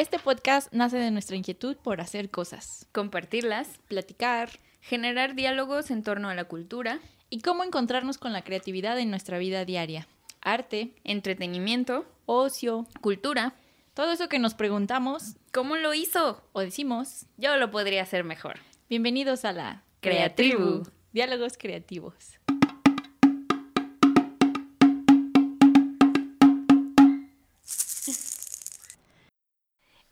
Este podcast nace de nuestra inquietud por hacer cosas, compartirlas, platicar generar diálogos en torno a la cultura y cómo encontrarnos con la creatividad en nuestra vida diaria. Arte, entretenimiento, ocio, cultura. Todo eso que nos preguntamos, ¿cómo lo hizo? O decimos, yo lo podría hacer mejor. Bienvenidos a la Creatribu. Diálogos creativos.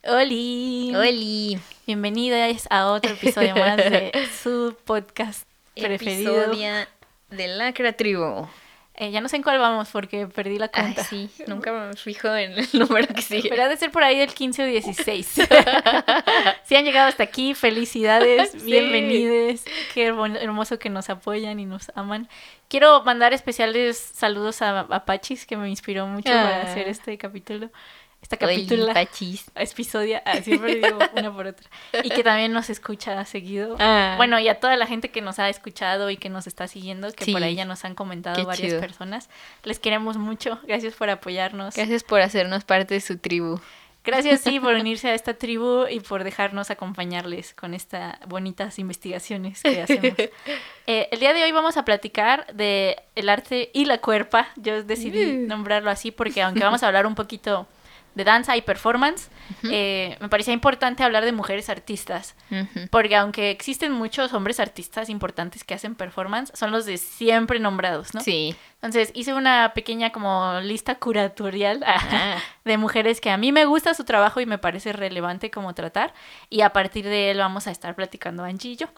Oli. Oli. Bienvenidas a otro episodio más de su podcast preferido. Episodio de la Creatribu. Eh, ya no sé en cuál vamos porque perdí la cuenta. sí, nunca me fijo en el número que sigue. Pero ha de ser por ahí del 15 o 16. si han llegado hasta aquí, felicidades, Sí. bienvenidos. Qué hermoso que nos apoyan y nos aman. Quiero mandar especiales saludos a Apachis, que me inspiró mucho para Ah. hacer este capítulo. Esta pachis. episodio, ah, siempre digo una por otra. Y que también nos escucha seguido. Ah. Bueno, y a toda la gente que nos ha escuchado y que nos está siguiendo, que Sí. por ahí ya nos han comentado Qué varias chido. personas. Les queremos mucho. Gracias por apoyarnos. Gracias por hacernos parte de su tribu. Gracias, sí, por unirse a esta tribu y por dejarnos acompañarles con estas bonitas investigaciones que hacemos. Eh, el día de hoy vamos a platicar de el arte y la cuerpa. Yo decidí Uh. nombrarlo así porque aunque vamos a hablar un poquito de danza y performance, eh, me parecía importante hablar de mujeres artistas. Porque aunque existen muchos hombres artistas importantes que hacen performance, son los de siempre nombrados, ¿no? Sí. Entonces hice una pequeña como lista curatorial Ah. de mujeres que a mí me gusta su trabajo y me parece relevante como tratar. Y a partir de él vamos a estar platicando Angie y yo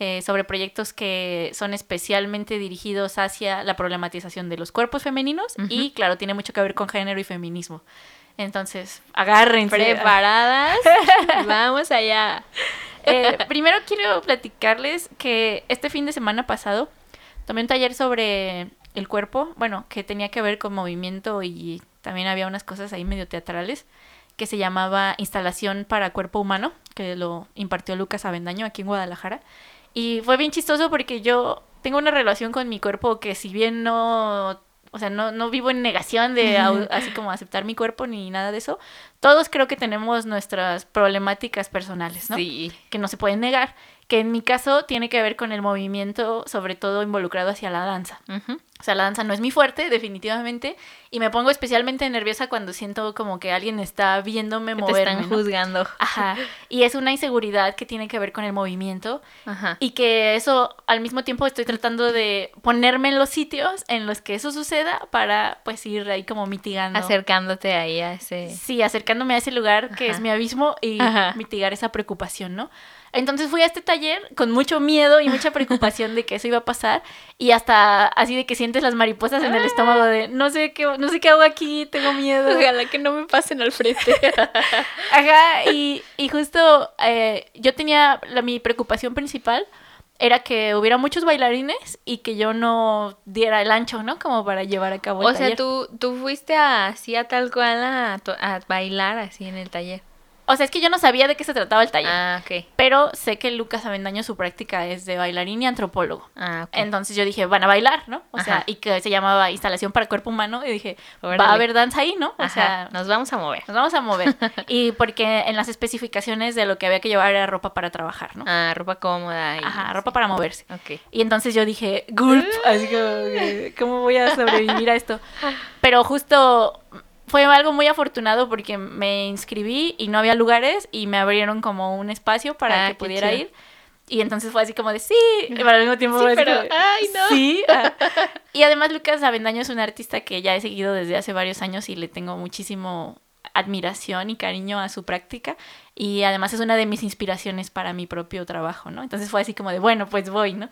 eh, sobre proyectos que son especialmente dirigidos hacia la problematización de los cuerpos femeninos y claro, tiene mucho que ver con género y feminismo. Entonces, agárrense. ¿Preparadas? Vamos allá. Eh, primero quiero platicarles que este fin de semana pasado tomé un taller sobre el cuerpo, bueno, que tenía que ver con movimiento y también había unas cosas ahí medio teatrales, que se llamaba Instalación para Cuerpo Humano, que lo impartió Lucas Avendaño aquí en Guadalajara. Y fue bien chistoso porque yo tengo una relación con mi cuerpo que si bien no... O sea, no, no vivo en negación de así como aceptar mi cuerpo ni nada de eso. Todos creo que tenemos nuestras problemáticas personales, ¿no? Sí. que no se pueden negar, que en mi caso tiene que ver con el movimiento, sobre todo involucrado hacia la danza. O sea, la danza no es mi fuerte, definitivamente, y me pongo especialmente nerviosa cuando siento como que alguien está viéndome Que te moverme. están ¿no? juzgando. Ajá. Y es una inseguridad que tiene que ver con el movimiento Ajá. y que eso al mismo tiempo estoy tratando de ponerme en los sitios en los que eso suceda para pues ir ahí como mitigando. Acercándote ahí a ese... Sí, acercándome a ese lugar que es Ajá. mi abismo y Ajá. mitigar esa preocupación, ¿no? Entonces fui a este taller con mucho miedo y mucha preocupación de que eso iba a pasar y hasta así de que sientes las mariposas en el estómago de no sé qué no sé qué hago aquí, tengo miedo. Ojalá que no me pasen al frente. Ajá, y, y justo eh, yo tenía la, mi preocupación principal era que hubiera muchos bailarines y que yo no diera el ancho, ¿no? Como para llevar a cabo el o sea, taller. tú, tú fuiste así a tal cual a bailar así en el taller. O sea, es que yo no sabía de qué se trataba el taller. Ah, ok. Pero sé que Lucas Avendaño su práctica es de bailarín y antropólogo. Ah, ok. Entonces yo dije, van a bailar, ¿no? O sea, y que se llamaba instalación para cuerpo humano. Y dije, va a haber danza ahí, ¿no? O Ajá, sea, nos vamos a mover. nos vamos a mover. y porque en las especificaciones de lo que había que llevar era ropa para trabajar, ¿no? Ah, ropa cómoda. Y... Ajá, ropa para moverse. Ok. Y entonces yo dije, gulp, así como, que, ¿cómo voy a sobrevivir a esto? Pero justo fue algo muy afortunado porque me inscribí y no había lugares y me abrieron como un espacio para Ah, que pudiera chido. ir. Y entonces fue así como de sí, pero al mismo tiempo Sí, fue así pero, de, ay, no. Sí. ah. Y además Lucas Avendaño es un artista que ya he seguido desde hace varios años y le tengo muchísimo admiración y cariño a su práctica y además es una de mis inspiraciones para mi propio trabajo, ¿no? Entonces fue así como de, bueno, pues voy, ¿no?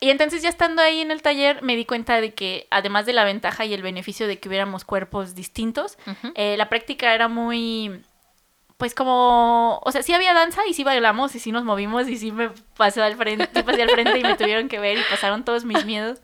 Y entonces ya estando ahí en el taller me di cuenta de que además de la ventaja y el beneficio de que hubiéramos cuerpos distintos, eh, la práctica era muy, pues como, o sea, sí había danza y sí bailamos y sí nos movimos y sí me pasé al frente, sí pasé al frente y me tuvieron que ver y pasaron todos mis miedos,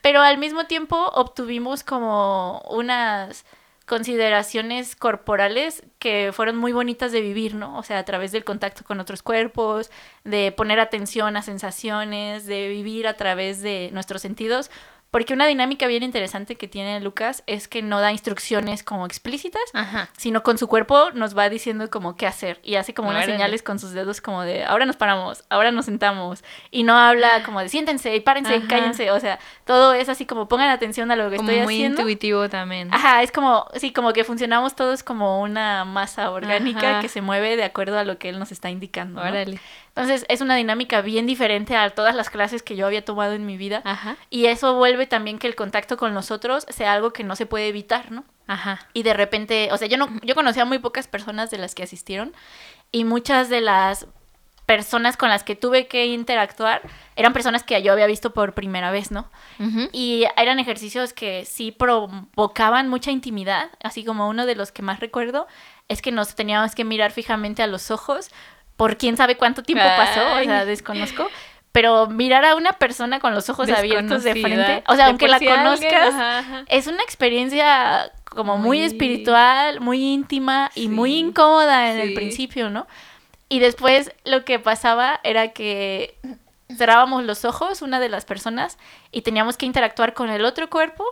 pero al mismo tiempo obtuvimos como unas consideraciones corporales que fueron muy bonitas de vivir, ¿no? O sea, a través del contacto con otros cuerpos, de poner atención a sensaciones, de vivir a través de nuestros sentidos Porque una dinámica bien interesante que tiene Lucas es que no da instrucciones como explícitas, Ajá. sino con su cuerpo nos va diciendo como qué hacer y hace como unas señales con sus dedos como de ahora nos paramos, ahora nos sentamos y no habla como de siéntense y párense y cállense, o sea, todo es así como pongan atención a lo que Como estoy muy haciendo. intuitivo también. Ajá, es como, sí, como que funcionamos todos como una masa orgánica Ajá. que se mueve de acuerdo a lo que él nos está indicando. ¿no? Órale. Entonces es una dinámica bien diferente a todas las clases que yo había tomado en mi vida. Ajá. Y eso vuelve también que el contacto con los otros sea algo que no se puede evitar, ¿no? Ajá. Y de repente, o sea, yo no, yo conocía muy pocas personas de las que asistieron y muchas de las personas con las que tuve que interactuar eran personas que yo había visto por primera vez, ¿no? Ujú. Y eran ejercicios que sí provocaban mucha intimidad, así como uno de los que más recuerdo es que nos teníamos que mirar fijamente a los ojos por quién sabe cuánto tiempo pasó, o sea, desconozco. Pero mirar a una persona con los ojos abiertos de frente, o sea, De aunque la alguien, conozcas, ajá, ajá. es una experiencia como muy, Muy- espiritual, muy íntima y muy incómoda en el principio, ¿no? Y después lo que pasaba era que cerrábamos los ojos, una de las personas, y teníamos que interactuar con el otro cuerpo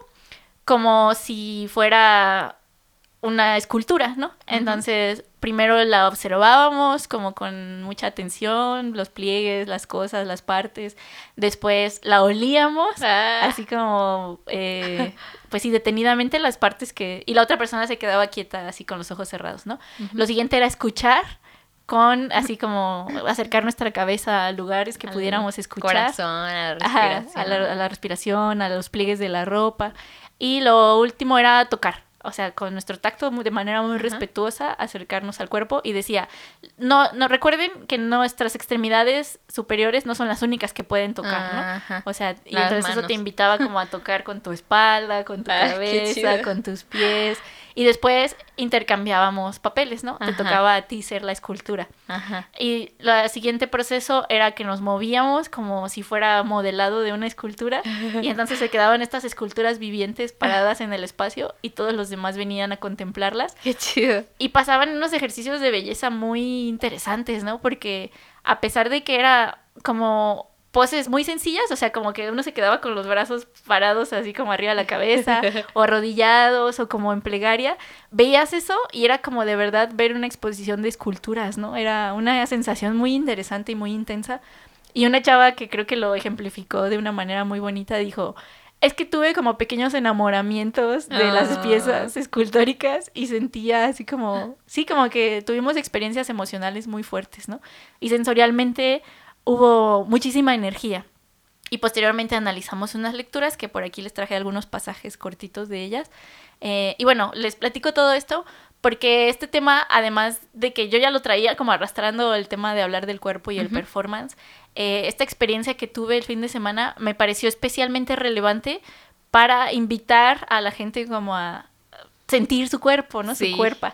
como si fuera una escultura, ¿no? Entonces, primero la observábamos como con mucha atención, los pliegues, las cosas, las partes. Después la olíamos, Ah. así como, eh, pues sí, detenidamente las partes que... Y la otra persona se quedaba quieta, así con los ojos cerrados, ¿no? Lo siguiente era escuchar con, así como, acercar nuestra cabeza a lugares que Al pudiéramos escuchar. Corazón, a la Ajá, respiración. a, la, a la respiración, a los pliegues de la ropa. Y lo último era tocar. O sea, con nuestro tacto de manera muy Ajá. respetuosa, acercarnos al cuerpo y decía, no, no recuerden que nuestras extremidades superiores no son las únicas que pueden tocar, ¿no? O sea, y Las entonces eso te invitaba como a tocar con tu espalda, con tu qué cabeza, con tus pies. Y después intercambiábamos papeles, ¿no? Te Ajá. tocaba a ti ser la escultura. Ajá. Y el siguiente proceso era que nos movíamos como si fuera modelado de una escultura y entonces se quedaban estas esculturas vivientes paradas en el espacio y todos los demás venían a contemplarlas Qué chido. y pasaban unos ejercicios de belleza muy interesantes, ¿no? Porque a pesar de que era como poses muy sencillas, o sea, como que uno se quedaba con los brazos parados así como arriba de la cabeza o arrodillados o como en plegaria, veías eso y era como de verdad ver una exposición de esculturas, ¿no? Era una sensación muy interesante y muy intensa. Y una chava que creo que lo ejemplificó de una manera muy bonita dijo, es que tuve como pequeños enamoramientos de las Ah. piezas escultóricas y sentía así como, sí, como que tuvimos experiencias emocionales muy fuertes, ¿no? Y sensorialmente hubo muchísima energía. Y posteriormente analizamos unas lecturas que por aquí les traje algunos pasajes cortitos de ellas. Eh, y bueno, les platico todo esto porque este tema, además de que yo ya lo traía como arrastrando el tema de hablar del cuerpo y el performance, eh, esta experiencia que tuve el fin de semana me pareció especialmente relevante para invitar a la gente como a sentir su cuerpo, ¿no? Sí. Su cuerpo.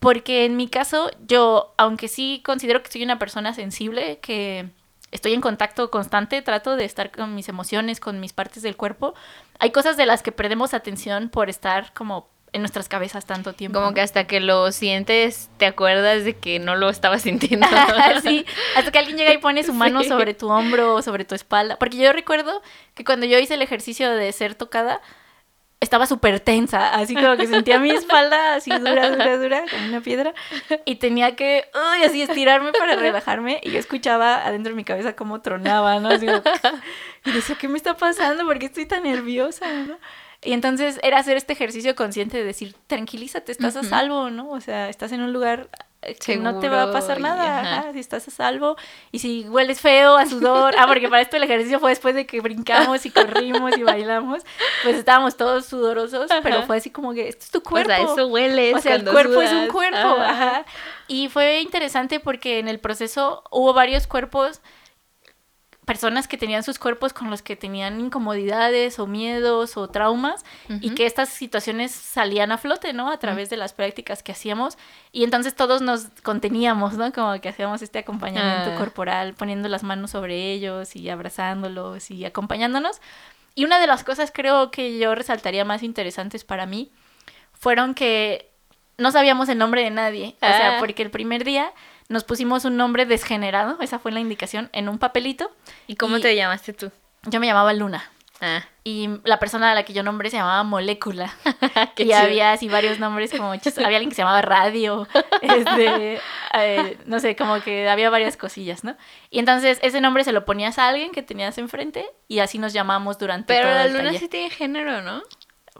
Porque en mi caso, yo, aunque sí considero que soy una persona sensible, que estoy en contacto constante, trato de estar con mis emociones, con mis partes del cuerpo, hay cosas de las que perdemos atención por estar como en nuestras cabezas tanto tiempo. Como que hasta que lo sientes, te acuerdas de que no lo estabas sintiendo. sí, hasta que alguien llega y pone su mano Sí. sobre tu hombro o sobre tu espalda. Porque yo recuerdo que cuando yo hice el ejercicio de ser tocada, estaba súper tensa, así como que sentía mi espalda así dura, dura, dura, como una piedra, y tenía que, uy, así estirarme para relajarme, y yo escuchaba adentro de mi cabeza cómo tronaba, ¿no? Así como, y decía, ¿qué me está pasando? ¿Por qué estoy tan nerviosa, no? Y entonces era hacer este ejercicio consciente de decir, tranquilízate, estás a salvo, ¿no? O sea, estás en un lugar que no te va a pasar nada, ajá. ajá, si estás a salvo. Y si hueles feo, a sudor, ah, porque para esto el ejercicio fue después de que brincamos y corrimos y bailamos, pues estábamos todos sudorosos, pero fue así como que, esto es tu O cuerpo. sea, eso huele. O sea, el cuerpo es un cuerpo, ajá. Y fue interesante porque en el proceso hubo varios cuerpos, personas que tenían sus cuerpos con los que tenían incomodidades o miedos o traumas y que estas situaciones salían a flote, ¿no? A través de las prácticas que hacíamos y entonces todos nos conteníamos, ¿no? Como que hacíamos este acompañamiento Ah. corporal, poniendo las manos sobre ellos y abrazándolos y acompañándonos. Y una de las cosas creo que yo resaltaría más interesantes para mí fueron que no sabíamos el nombre de nadie. O sea, Ah. porque el primer día nos pusimos un nombre desgenerado, esa fue la indicación, en un papelito. ¿Y cómo Y- te llamaste tú? Yo me llamaba Luna. Ah, Y la persona a la que yo nombré se llamaba Molécula. qué y chido. había así varios nombres como había alguien que se llamaba Radio, este, eh, no sé, como que había varias cosillas, ¿no? Y entonces ese nombre se lo ponías a alguien que tenías enfrente y así nos llamamos durante Pero todo la el luna taller. sí tiene género, ¿no?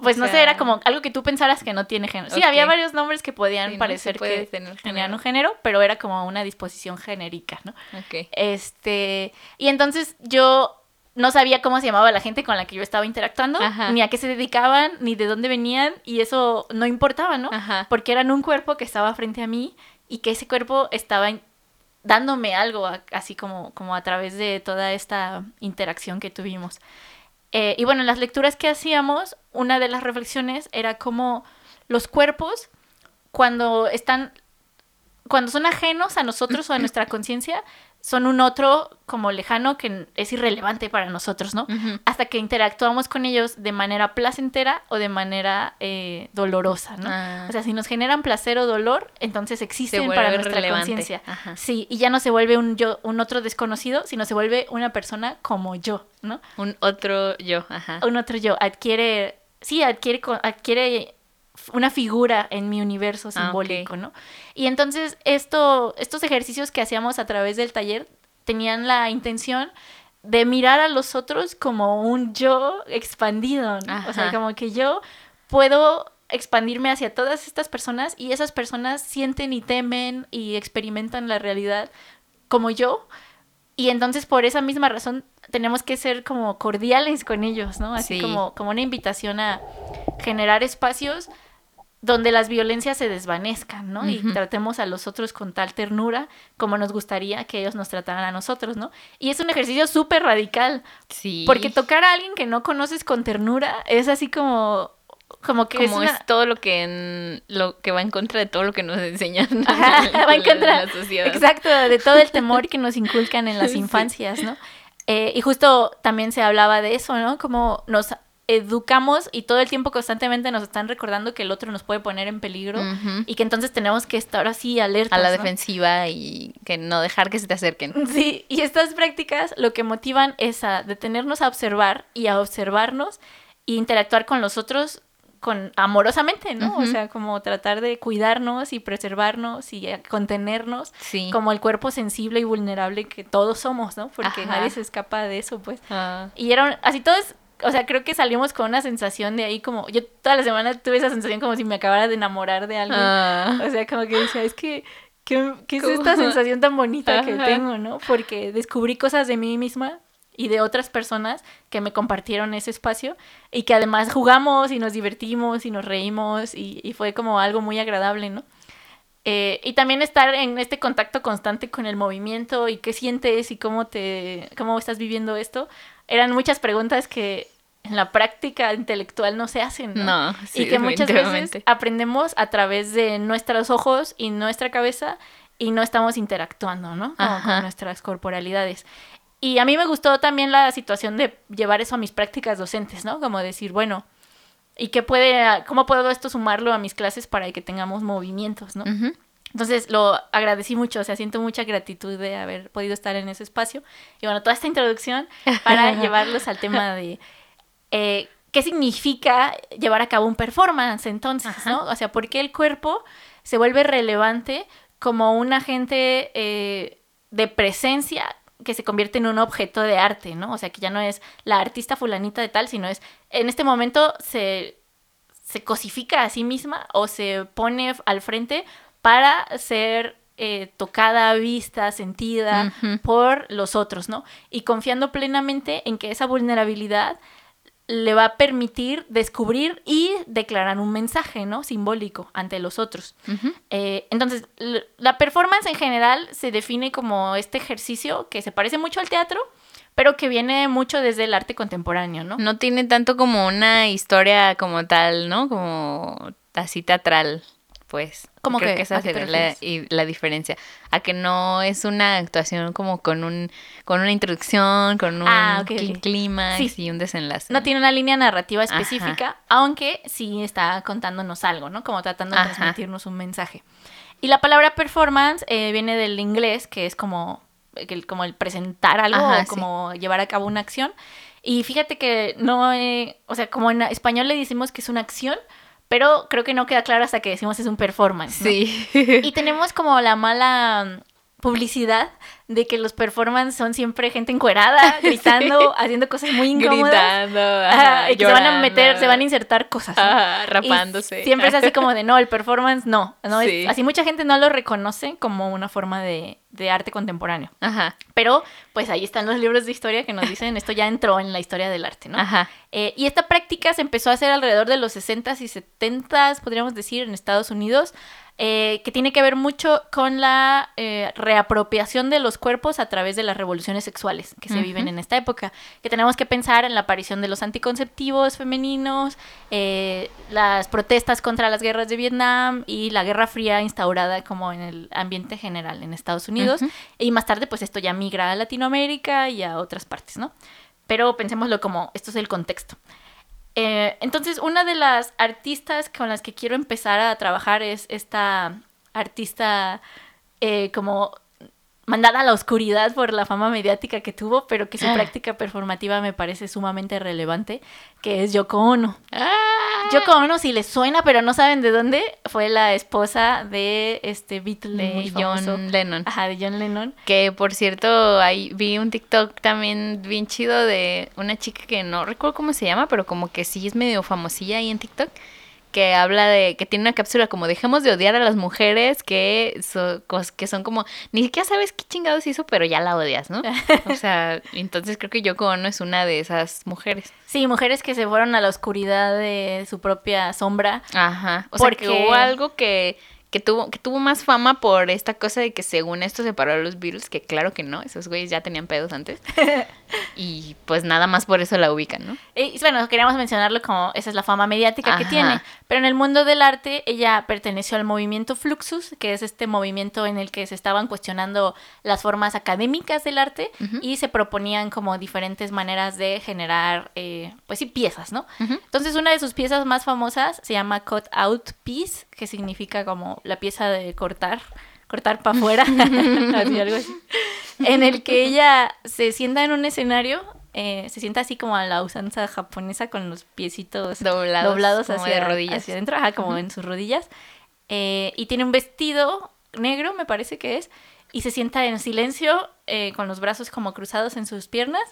Pues o no sé, era como algo que tú pensaras que no tiene género. Sí, había varios nombres que podían parecer que tener tenían un género, pero era como una disposición genérica, ¿no? Ok. Este, y entonces yo no sabía cómo se llamaba la gente con la que yo estaba interactuando, Ajá. ni a qué se dedicaban, ni de dónde venían, y eso no importaba, ¿no? Ajá. Porque eran un cuerpo que estaba frente a mí y que ese cuerpo estaba dándome algo, así como, como a través de toda esta interacción que tuvimos. Eh, y bueno, en las lecturas que hacíamos, una de las reflexiones era como los cuerpos, cuando están, cuando son ajenos a nosotros o a nuestra conciencia, son un otro como lejano que es irrelevante para nosotros, ¿no? Hasta que interactuamos con ellos de manera placentera o de manera eh, dolorosa, ¿no? Ah. O sea, si nos generan placer o dolor, entonces existen para nuestra conciencia. Sí, y ya no se vuelve un yo, un otro desconocido, sino se vuelve una persona como yo, ¿no? Un otro yo, ajá. Un otro yo adquiere, sí, adquiere, adquiere una figura en mi universo Ah, simbólico. ¿no? Y entonces esto, estos ejercicios que hacíamos a través del taller tenían la intención de mirar a los otros como un yo expandido, ¿no? O sea, como que yo puedo expandirme hacia todas estas personas y esas personas sienten y temen y experimentan la realidad como yo. Y entonces por esa misma razón tenemos que ser como cordiales con ellos, ¿no? Así Sí. como, como una invitación a generar espacios donde las violencias se desvanezcan, ¿no? Y tratemos a los otros con tal ternura como nos gustaría que ellos nos trataran a nosotros, ¿no? Y es un ejercicio súper radical, Sí. porque tocar a alguien que no conoces con ternura es así como, como que como es, todo lo que en, lo que va en contra de todo lo que nos enseñan Ajá, va en contra. la sociedad. Exacto, de todo el temor que nos inculcan en las Sí. infancias, ¿no? Eh, y justo también se hablaba de eso, ¿no? Como nos educamos y todo el tiempo constantemente nos están recordando que el otro nos puede poner en peligro y que entonces tenemos que estar así alertas. a la ¿no? defensiva y que no dejar que se te acerquen. Sí, y estas prácticas lo que motivan es a detenernos a observar y a observarnos e interactuar con los otros con amorosamente, ¿no? O sea, como tratar de cuidarnos y preservarnos y eh, contenernos Sí. como el cuerpo sensible y vulnerable que todos somos, ¿no? Porque Ajá. nadie se escapa de eso, pues. Ah, Y eran así todos, o sea, creo que salimos con una sensación de ahí como, yo toda la semana tuve esa sensación como si me acabara de enamorar de alguien. ah. O sea, como que decía, es que, ¿qué, qué es esta sensación tan bonita que tengo, no? Porque descubrí cosas de mí misma y de otras personas que me compartieron ese espacio y que además jugamos y nos divertimos y nos reímos y, y fue como algo muy agradable, ¿no? Eh, y también estar en este contacto constante con el movimiento y qué sientes y cómo te cómo estás viviendo esto eran muchas preguntas que en la práctica intelectual no se hacen ¿no? No, sí, y que muchas veces aprendemos a través de nuestros ojos y nuestra cabeza y no estamos interactuando no Como con nuestras corporalidades. Y a mí me gustó también la situación de llevar eso a mis prácticas docentes no como decir bueno y qué puede cómo puedo esto sumarlo a mis clases para que tengamos movimientos no Ujú. Entonces lo agradecí mucho, o sea, siento mucha gratitud de haber podido estar en ese espacio. Y bueno, toda esta introducción para llevarlos al tema de eh, qué significa llevar a cabo un performance entonces, ¿no? O sea, ¿por qué el cuerpo se vuelve relevante como un agente eh, de presencia que se convierte en un objeto de arte, ¿no? O sea, que ya no es la artista fulanita de tal, sino es, en este momento se, se cosifica a sí misma o se pone al frente para ser eh, tocada, vista, sentida por los otros, ¿no? Y confiando plenamente en que esa vulnerabilidad le va a permitir descubrir y declarar un mensaje, ¿no? Simbólico ante los otros. Eh, entonces, la performance en general se define como este ejercicio que se parece mucho al teatro, pero que viene mucho desde el arte contemporáneo, ¿no? No tiene tanto como una historia como tal, ¿no? Como así teatral, pues. ¿Cómo Creo que? que esa ¿A qué te sería la, y la diferencia. A que no es una actuación como con un con una introducción, con un Ah, ok, clí- ok. clímax Sí. y un desenlace. No tiene una línea narrativa Ajá. específica, aunque sí está contándonos algo, ¿no? Como tratando de Ajá. transmitirnos un mensaje. Y la palabra performance eh, viene del inglés, que es como el, como el presentar algo Ajá, o sí. como llevar a cabo una acción. Y fíjate que no, he- o sea, como en español le decimos que es una acción, pero creo que no queda claro hasta que decimos es un performance. ¿no? Sí. Y tenemos como la mala publicidad de que los performance son siempre gente encuerada, gritando, haciendo cosas muy incómodas. Gritando, Ajá, ajá, y que se van a meter, se van a insertar cosas. ¿no? Ajá, Y rapándose. siempre es así como de no, el performance no. no es- Sí. así mucha gente no lo reconoce como una forma de, de arte contemporáneo. Ajá, Pero pues ahí están los libros de historia que nos dicen esto ya entró en la historia del arte, ¿no? ajá. Eh, y esta práctica se empezó a hacer alrededor de los 60s y 70s, podríamos decir, en Estados Unidos, eh, que tiene que ver mucho con la eh, reapropiación de los cuerpos a través de las revoluciones sexuales que se viven en esta época. Que tenemos que pensar en la aparición de los anticonceptivos femeninos, eh, las protestas contra las guerras de Vietnam y la Guerra Fría instaurada como en el ambiente general en Estados Unidos. Y más tarde, pues esto ya migra a Latinoamérica y a otras partes, ¿no? Pero pensémoslo como, esto es el contexto. Eh, entonces, una de las artistas con las que quiero empezar a trabajar es esta artista eh, como mandada a la oscuridad por la fama mediática que tuvo, pero que su Ah. práctica performativa me parece sumamente relevante, que es Yoko Ono. Ah, Yoko Ono, si les suena, pero no saben de dónde, fue la esposa de este Beatle de muy famoso. John Lennon. Ajá, de John Lennon. Que por cierto, ahí vi un TikTok también bien chido de una chica que no recuerdo cómo se llama, pero como que sí es medio famosilla ahí en TikTok, que habla de que tiene una cápsula como dejemos de odiar a las mujeres que, so- que son como, ni siquiera sabes qué chingados hizo, pero ya la odias, ¿no? O sea, entonces creo que Yoko Ono es una de esas mujeres. Sí, mujeres que se fueron a la oscuridad de su propia sombra. Ajá. O sea, que Porque- hubo algo que, que tuvo, que tuvo más fama por esta cosa de que según esto separó a los Beatles, que claro que no, esos güeyes ya tenían pedos antes. y pues nada más por eso la ubican, ¿no? Y bueno, queríamos mencionarlo como esa es la fama mediática que tiene. Pero en el mundo del arte, ella perteneció al movimiento Fluxus, que es este movimiento en el que se estaban cuestionando las formas académicas del arte Ujú. y se proponían como diferentes maneras de generar, eh, pues sí, piezas, ¿no? Entonces, una de sus piezas más famosas se llama Cut Out Piece, que significa como la pieza de cortar, cortar para afuera, así, algo así. En el que ella se sienta en un escenario, eh, se sienta así como a la usanza japonesa con los piecitos Doblados, doblados como hacia, de rodillas. hacia adentro, ajá, como en sus rodillas. Eh, y tiene un vestido negro, me parece que es, y se sienta en silencio eh, con los brazos como cruzados en sus piernas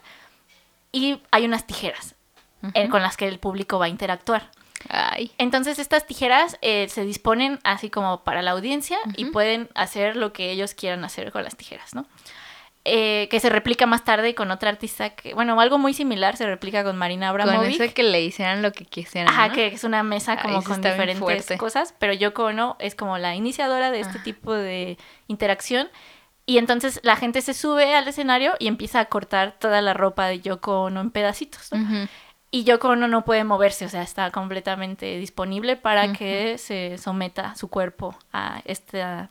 y hay unas tijeras eh, con las que el público va a interactuar. Ay. Entonces estas tijeras eh, se disponen así como para la audiencia y pueden hacer lo que ellos quieran hacer con las tijeras, ¿no? Eh, que se replica más tarde con otra artista que, bueno, algo muy similar se replica con Marina Con Abramovic. eso que le hicieran lo que quisieran. Ajá, ¿no? que es una mesa como con diferentes cosas, pero Yoko Ono es como la iniciadora de este Ajá. tipo de interacción. Y entonces la gente se sube al escenario y empieza a cortar toda la ropa de Yoko Ono en pedacitos. Y Yoko Ono no puede moverse, o sea, está completamente disponible para que se someta su cuerpo a esta,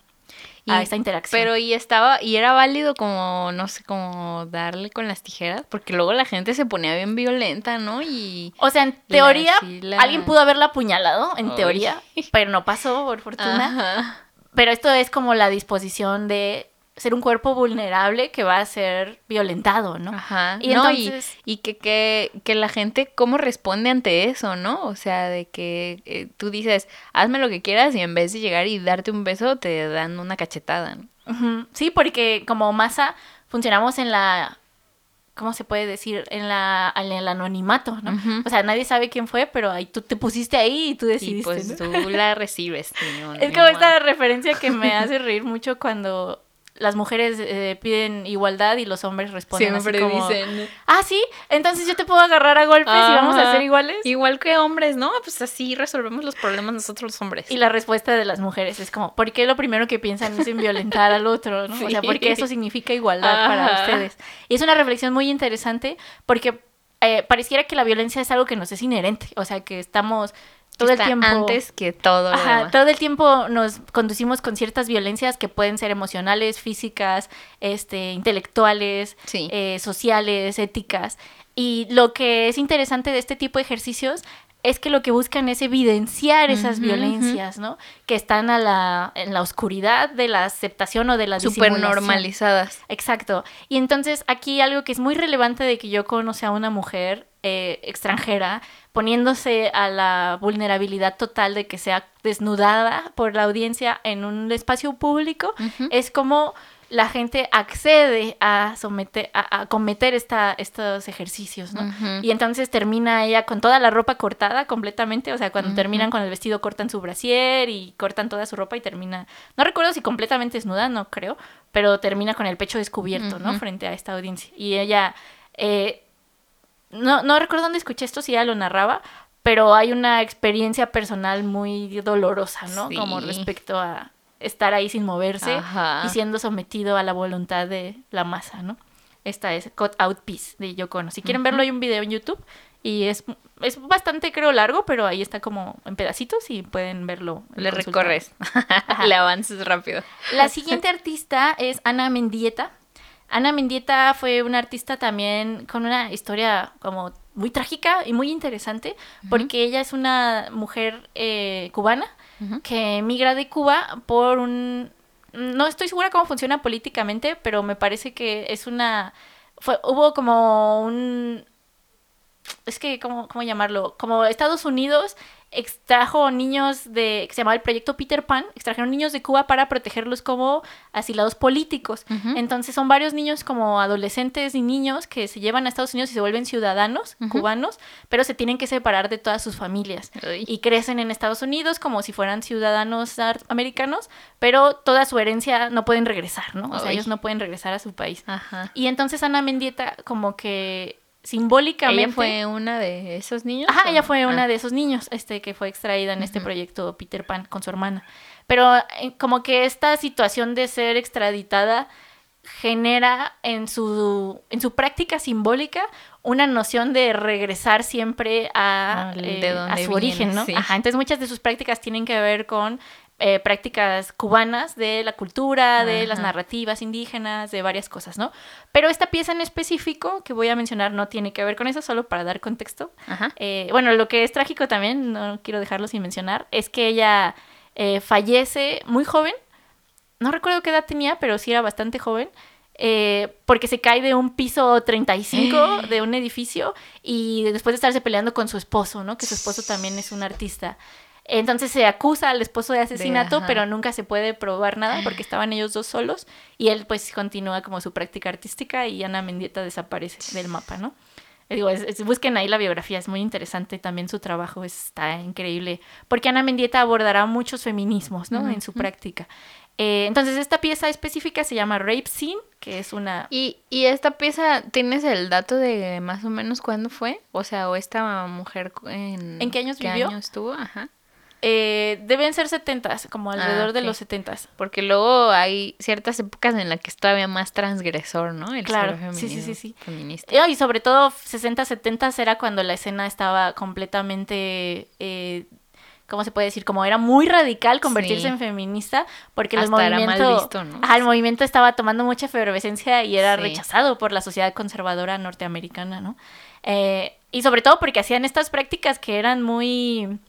a Y- esta interacción. Pero y estaba, y era válido como, no sé, como darle con las tijeras, porque luego la gente se ponía bien violenta, ¿no? Y o sea, en teoría, la- alguien pudo haberla apuñalado, en teoría, pero no pasó, por fortuna. Ajá. Pero esto es como la disposición de ser un cuerpo vulnerable que va a ser violentado, ¿no? Ajá. Y no, entonces- y, y que, que, que la gente cómo responde ante eso, ¿no? O sea, de que eh, tú dices, hazme lo que quieras y en vez de llegar y darte un beso, te dan una cachetada, ¿no? Ujú. Sí, porque como masa funcionamos en la, ¿cómo se puede decir? En la, en el anonimato, ¿no? O sea, nadie sabe quién fue, pero ahí tú te pusiste ahí y tú decidiste. Y pues ¿no? tú la recibes. ni- Es como esta referencia que me hace reír mucho cuando las mujeres eh, piden igualdad y los hombres responden así Siempre como, dicen. ah, sí, entonces yo te puedo agarrar a golpes y vamos a ser iguales. Igual que hombres, ¿no? Pues así resolvemos los problemas nosotros los hombres. Y la respuesta de las mujeres es como, ¿por qué lo primero que piensan es en violentar al otro? ¿no? O sea, porque eso significa igualdad para ustedes. Y es una reflexión muy interesante porque eh, pareciera que la violencia es algo que nos es inherente. O sea, que estamos todo el tiempo... antes que todo lo Ajá, demás. todo el tiempo nos conducimos con ciertas violencias que pueden ser emocionales, físicas, este, intelectuales, Sí. eh, sociales, éticas. Y lo que es interesante de este tipo de ejercicios es que lo que buscan es evidenciar esas violencias, ¿no? Que están a la, en la oscuridad de la aceptación o de la Súper disimulación. normalizadas. Exacto. Y entonces aquí algo que es muy relevante de que yo conoce a una mujer eh, extranjera poniéndose a la vulnerabilidad total de que sea desnudada por la audiencia en un espacio público es como la gente accede a someter a, a cometer esta, estos ejercicios, ¿no? Y entonces termina ella con toda la ropa cortada completamente, o sea, cuando terminan con el vestido cortan su brasier y cortan toda su ropa y termina, no recuerdo si completamente desnuda, no creo, pero termina con el pecho descubierto, ¿no? Frente a esta audiencia. Y ella, eh, no, no recuerdo dónde escuché esto, si ella lo narraba, pero hay una experiencia personal muy dolorosa, ¿no? Sí. Como respecto a estar ahí sin moverse Ajá. y siendo sometido a la voluntad de la masa, ¿no? Esta es Cut Out Piece de Yoko Ono. Si quieren verlo, hay un video en YouTube y es, es bastante, creo, largo, pero ahí está como en pedacitos y pueden verlo. Le recorres. Le avances rápido. La siguiente artista es Ana Mendieta. Ana Mendieta fue una artista también con una historia como muy trágica y muy interesante, porque ella es una mujer eh, cubana Que emigra de Cuba por un... No estoy segura cómo funciona políticamente, pero me parece que es una... Fue, hubo como un... Es que, ¿cómo, ¿cómo llamarlo? Como Estados Unidos extrajo niños de... que se llamaba el proyecto Peter Pan, extrajeron niños de Cuba para protegerlos como asilados políticos. Entonces son varios niños como adolescentes y niños que se llevan a Estados Unidos y se vuelven ciudadanos cubanos, pero se tienen que separar de todas sus familias Uy. y crecen en Estados Unidos como si fueran ciudadanos americanos, pero toda su herencia no pueden regresar, ¿no? O sea, ellos no pueden regresar a su país. Ajá. Y entonces Ana Mendieta como que simbólicamente... ¿Ella fue una de esos niños? Ajá, o- ella fue una Ah. de esos niños, este, que fue extraída en este proyecto Peter Pan con su hermana. Pero eh, como que esta situación de ser extraditada genera en su, en su práctica simbólica una noción de regresar siempre a, eh, a su origen, ¿no? sí. Ajá, entonces muchas de sus prácticas tienen que ver con eh, prácticas cubanas de la cultura, de las narrativas indígenas, de varias cosas, ¿no? Pero esta pieza en específico que voy a mencionar no tiene que ver con eso, solo para dar contexto. Eh, bueno, lo que es trágico también, no quiero dejarlo sin mencionar, es que ella eh, fallece muy joven. No recuerdo qué edad tenía, pero sí era bastante joven. eh, porque se cae de un piso 35 de un edificio y después de estarse peleando con su esposo, ¿no? Que su esposo también es un artista. Entonces se acusa al esposo de asesinato, pero nunca se puede probar nada porque estaban ellos dos solos y él pues continúa como su práctica artística y Ana Mendieta desaparece del mapa, ¿no? Eh, Digo, es- es- busquen ahí la biografía, es muy interesante, también su trabajo está increíble, porque Ana Mendieta abordará muchos feminismos, ¿no? En su práctica. Eh, entonces, esta pieza específica se llama Rape Scene, que es una... ¿Y, y esta pieza, ¿tienes el dato de más o menos cuándo fue? O sea, o esta mujer en... ¿En qué años vivió? años estuvo? Ajá. Eh, deben ser setentas, como alrededor de los setentas. Porque luego hay ciertas épocas en las que es todavía más transgresor, ¿no? El Claro, sí, sí, sí, sí. feminista. Y sobre todo 60, 70 era cuando la escena estaba completamente, eh, ¿cómo se puede decir? Como era muy radical convertirse Sí. en feminista, porque el Hasta era mal movimiento, visto, ¿no? Ajá, el movimiento estaba tomando mucha efervescencia y era Sí. rechazado por la sociedad conservadora norteamericana, ¿no? Eh, y sobre todo porque hacían estas prácticas que eran muy,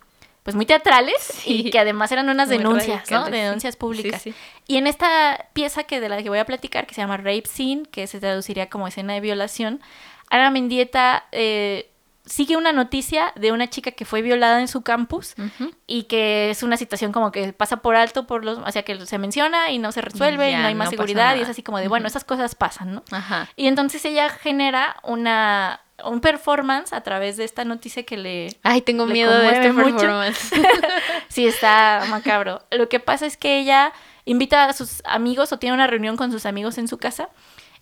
pues muy teatrales y que además eran unas Muy denuncias, ¿no? Denuncias públicas. Sí, sí. Y en esta pieza que de la que voy a platicar, que se llama Rape Scene, que se traduciría como escena de violación, Ana Mendieta eh, sigue una noticia de una chica que fue violada en su campus y que es una situación como que pasa por alto por los, o sea que se menciona y no se resuelve y no hay más no seguridad y es así como de bueno, esas cosas pasan, ¿no? Ajá. Y entonces ella genera una un performance a través de esta noticia que le Ay, tengo Le miedo de este mucho. performance. Sí, está macabro. Lo que pasa es que ella invita a sus amigos o tiene una reunión con sus amigos en su casa.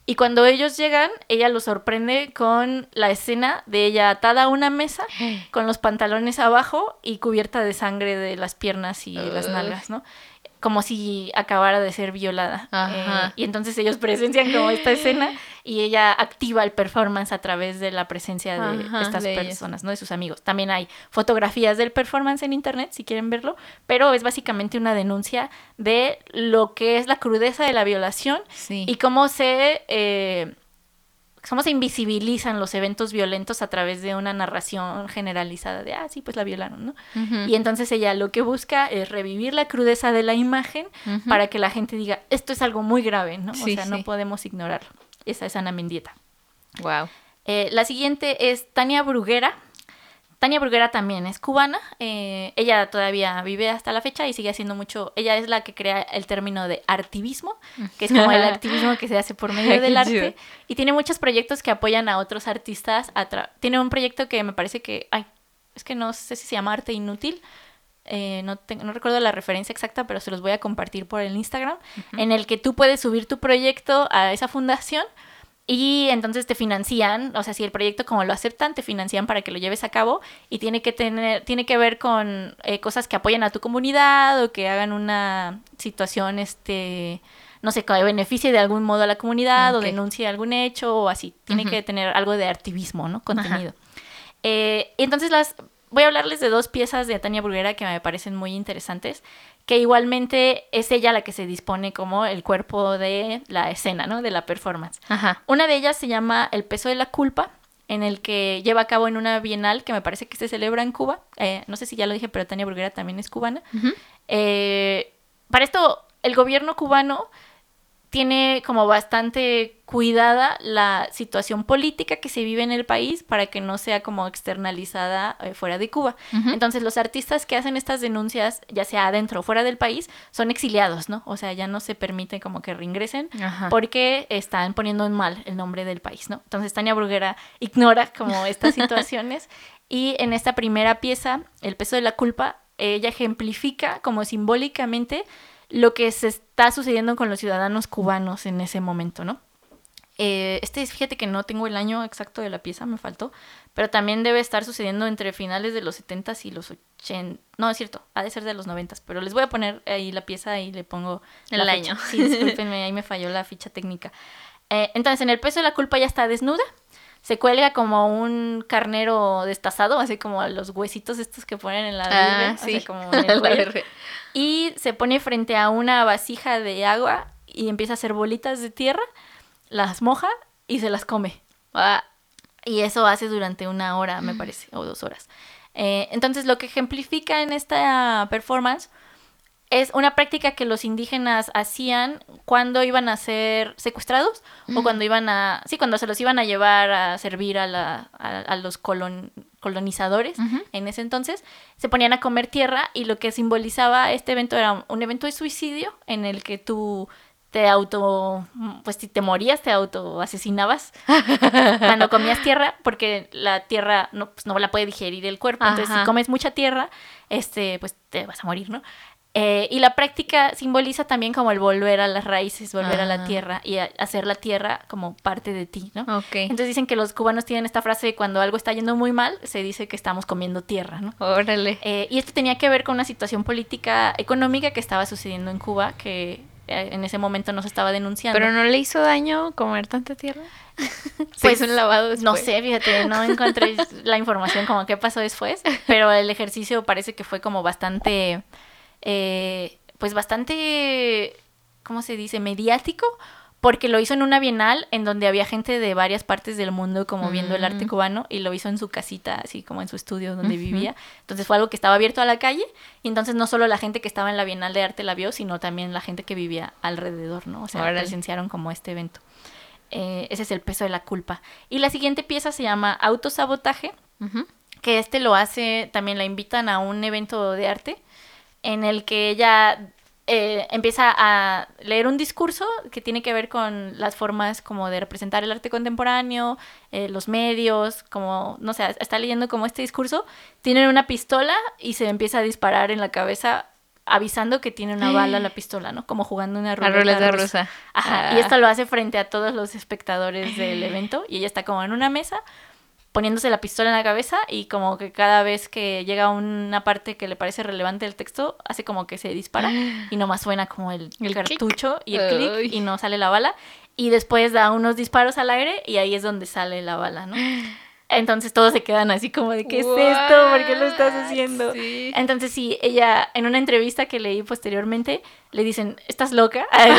Y cuando ellos llegan, ella los sorprende con la escena de ella atada a una mesa, con los pantalones abajo y cubierta de sangre de las piernas y las nalgas, ¿no? Como si acabara de ser violada. Ajá. Eh, y entonces ellos presencian como esta escena y ella activa el performance a través de la presencia de Ajá, estas de personas, ¿no? De sus amigos. También hay fotografías del performance en internet, si quieren verlo, pero es básicamente una denuncia de lo que es la crudeza de la violación Sí. y cómo se eh, cómo se invisibilizan los eventos violentos a través de una narración generalizada de, ah, sí, pues la violaron, ¿no? Y entonces ella lo que busca es revivir la crudeza de la imagen para que la gente diga, esto es algo muy grave, ¿no? Sí, o sea, sí. no podemos ignorarlo. Esa es Ana Mendieta. Wow. Eh, la siguiente es Tania Bruguera. Tania Bruguera también es cubana. eh, ella todavía vive hasta la fecha y sigue haciendo mucho. Ella es la que crea el término de artivismo, que es como el activismo que se hace por medio del arte. Y tiene muchos proyectos que apoyan a otros artistas. a tra- tiene un proyecto que me parece que. Ay, es que no sé si se llama Arte Inútil. eh, no, tengo- no recuerdo la referencia exacta, pero se los voy a compartir por el Instagram. En el que tú puedes subir tu proyecto a esa fundación. Y entonces te financian, o sea, si el proyecto como lo aceptan, te financian para que lo lleves a cabo y tiene que tener, tiene que ver con eh, cosas que apoyan a tu comunidad o que hagan una situación, este, no sé, que beneficie de algún modo a la comunidad o denuncie algún hecho o así. Tiene que tener algo de activismo, ¿no? Contenido. Eh, entonces las voy a hablarles de dos piezas de Tania Bruguera que me parecen muy interesantes, que igualmente es ella la que se dispone como el cuerpo de la escena, ¿no? De la performance. Ajá. Una de ellas se llama El peso de la culpa, en el que lleva a cabo en una bienal que me parece que se celebra en Cuba. Eh, no sé si ya lo dije, pero Tania Bruguera también es cubana. Eh, para esto, el gobierno cubano tiene como bastante cuidada la situación política que se vive en el país para que no sea como externalizada eh, fuera de Cuba. Entonces los artistas que hacen estas denuncias, ya sea adentro o fuera del país, son exiliados, ¿no? O sea, ya no se permite como que reingresen Ajá. porque están poniendo en mal el nombre del país, ¿no? Entonces Tania Bruguera ignora como estas situaciones y en esta primera pieza, El peso de la culpa, ella ejemplifica como simbólicamente lo que se está sucediendo con los ciudadanos cubanos en ese momento, ¿no? Eh, este, es- fíjate que no tengo el año exacto de la pieza, me faltó, pero también debe estar sucediendo entre finales de los 70s y los 80. No, es cierto, ha de ser de los 90s, pero les voy a poner ahí la pieza y le pongo El año. Sí, discúlpenme, ahí me falló la ficha técnica. Eh, entonces, en el peso de la culpa ya está desnuda. Se cuelga como un carnero destazado, así como los huesitos estos que ponen en la Ah, o sí. sea, como en el cuello. Y se pone frente a una vasija de agua y empieza a hacer bolitas de tierra, las moja y se las come. Ah, Y eso hace durante una hora, me parece, o dos horas. Eh, entonces, lo que ejemplifica en esta performance es una práctica que los indígenas hacían cuando iban a ser secuestrados o cuando iban a... Sí, cuando se los iban a llevar a servir a, la, a, a los colon- colonizadores en ese entonces, se ponían a comer tierra y lo que simbolizaba este evento era un evento de suicidio en el que tú te auto... Pues si te morías, te auto asesinabas cuando comías tierra, porque la tierra no, pues, no la puede digerir el cuerpo. Entonces, Ajá. si comes mucha tierra, este, pues te vas a morir, ¿no? Eh, y la práctica simboliza también como el volver a las raíces, volver a la Ah. tierra y a- hacer la tierra como parte de ti, ¿no? ok. Entonces dicen que los cubanos tienen esta frase de cuando algo está yendo muy mal, se dice que estamos comiendo tierra, ¿no? Órale. Eh, y esto tenía que ver con una situación política económica que estaba sucediendo en Cuba, que eh, en ese momento no se estaba denunciando. ¿Pero no le hizo daño comer tanta tierra? Pues, ¿Se hizo un lavado después? No sé, fíjate, no encontré la información como qué pasó después, pero el ejercicio parece que fue como bastante, eh, pues bastante, ¿cómo se dice? Mediático, porque lo hizo en una bienal en donde había gente de varias partes del mundo como viendo el arte Mm. cubano y lo hizo en su casita, así como en su estudio donde vivía. Entonces fue algo que estaba abierto a la calle y entonces no solo la gente que estaba en la bienal de arte la vio, sino también la gente que vivía alrededor, ¿no? O sea, Órale. presenciaron como este evento. Eh, ese es el peso de la culpa. Y la siguiente pieza se llama Autosabotaje, que este lo hace, también la invitan a un evento de arte en el que ella eh, empieza a leer un discurso que tiene que ver con las formas como de representar el arte contemporáneo, eh, los medios, como, no sé, está leyendo como este discurso, tiene una pistola y se empieza a disparar en la cabeza avisando que tiene una bala la pistola, ¿no? Como jugando una ruleta, ruleta rusa. rusa. Ajá, Ah. y esto lo hace frente a todos los espectadores del evento y ella está como en una mesa poniéndose la pistola en la cabeza y como que cada vez que llega una parte que le parece relevante del texto, hace como que se dispara y nomás suena como el, cartucho y el clic y no sale la bala. Y después da unos disparos al aire y ahí es donde sale la bala, ¿no? Entonces todos se quedan así como de ¿qué es esto? ¿Por qué lo estás haciendo? Sí. Entonces sí, ella en una entrevista que leí posteriormente le dicen, ¿estás loca? Ay,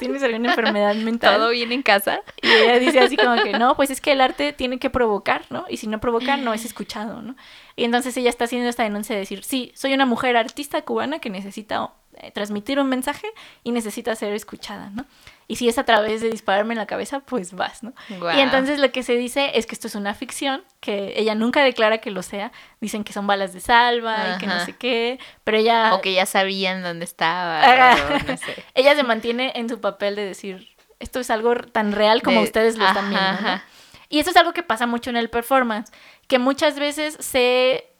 tienes alguna enfermedad mental. ¿Todo bien en casa? Y ella dice así como que, no, pues es que el arte tiene que provocar, ¿no? Y si no provoca, no es escuchado, ¿no? Y entonces ella está haciendo esta denuncia de decir, sí, soy una mujer artista cubana que necesita transmitir un mensaje y necesita ser escuchada, ¿no? Y si es a través de dispararme en la cabeza, pues vas, ¿no? Y entonces lo que se dice es que esto es una ficción, que ella nunca declara que lo sea. Dicen que son balas de salva y que no sé qué, pero ella... O que ya sabían dónde estaba. Ajá. o no sé. ella se mantiene en su papel de decir, esto es algo tan real como De- ustedes lo están viendo. ¿no? Y eso es algo que pasa mucho en el performance, que muchas veces se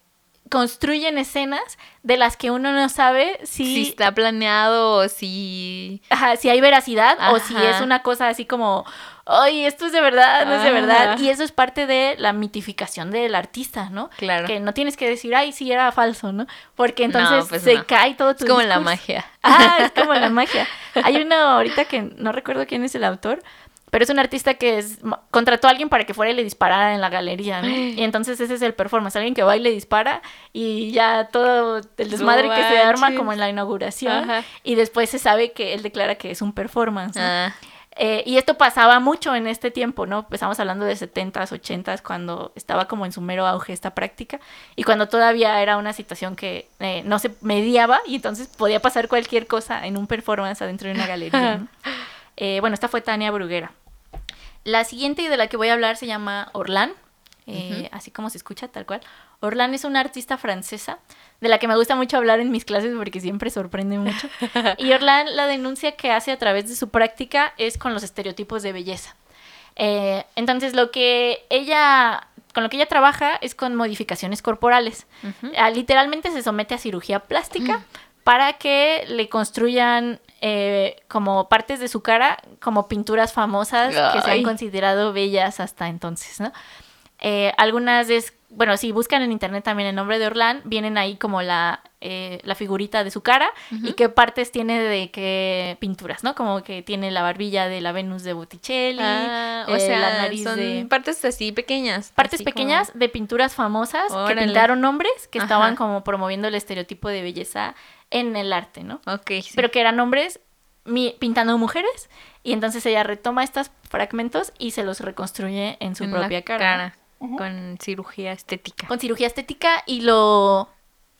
construyen escenas de las que uno no sabe si, Si está planeado o si... ajá, si hay veracidad o si es una cosa así como, ay, esto es de verdad, no es de verdad. Y eso es parte de la mitificación del artista, ¿no? Claro. Que no tienes que decir, ay, sí era falso, ¿no? Porque entonces No, pues se no. cae todo tu Es como la magia. Ah, es como la magia. Hay uno ahorita que no recuerdo quién es el autor, pero es un artista que es, contrató a alguien para que fuera y le disparara en la galería, ¿no? Y entonces ese es el performance, alguien que va y le dispara y ya todo el desmadre que se arma como en la inauguración Ajá. y después se sabe que él declara que es un performance. ¿no? Ah, Eh, y esto pasaba mucho en este tiempo, ¿no? Estamos hablando de 70s, 80s, cuando estaba como en su mero auge esta práctica y cuando todavía era una situación que eh, no se mediaba y entonces podía pasar cualquier cosa en un performance adentro de una galería. ¿no? Eh, bueno, esta fue Tania Bruguera. La siguiente de la que voy a hablar se llama Orlan, eh, así como se escucha, tal cual. Orlan es una artista francesa de la que me gusta mucho hablar en mis clases porque siempre sorprende mucho. Y Orlan la denuncia que hace a través de su práctica es con los estereotipos de belleza. Eh, entonces lo que ella, con lo que ella trabaja es con modificaciones corporales. Ah, literalmente se somete a cirugía plástica para que le construyan eh, como partes de su cara como pinturas famosas que se han considerado bellas hasta entonces, ¿no? Eh, algunas es, bueno, si buscan en internet también el nombre de Orlán, vienen ahí como la, eh, la figurita de su cara y qué partes tiene de qué pinturas, ¿no? Como que tiene la barbilla de la Venus de Botticelli, Ah, o eh, sea, la nariz son de partes así pequeñas. partes así como- pequeñas de pinturas famosas que Órale. pintaron hombres que Ajá. estaban como promoviendo el estereotipo de belleza en el arte, ¿no? Ok, sí. Pero que eran hombres mi- pintando mujeres y entonces ella retoma estos fragmentos y se los reconstruye en su En la propia cara. ¿no? Con cirugía estética. Con cirugía estética y lo,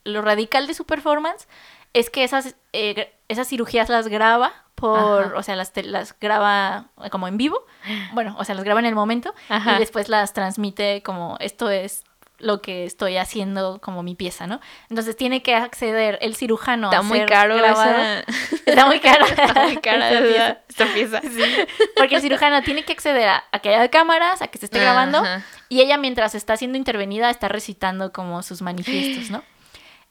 lo radical de su performance es que esas, eh, esas cirugías las graba por, Ajá. o sea, las, las graba como en vivo, bueno, o sea, las graba en el momento Ajá. y después las transmite como esto es lo que estoy haciendo como mi pieza, ¿no? Entonces tiene que acceder el cirujano Está a muy ser caro esa... Está muy caro. Está muy cara Esa pieza. esta pieza. Porque el cirujano tiene que acceder a, a que haya cámaras, a que se esté grabando, Ajá. y ella mientras está siendo intervenida está recitando como sus manifiestos, ¿no?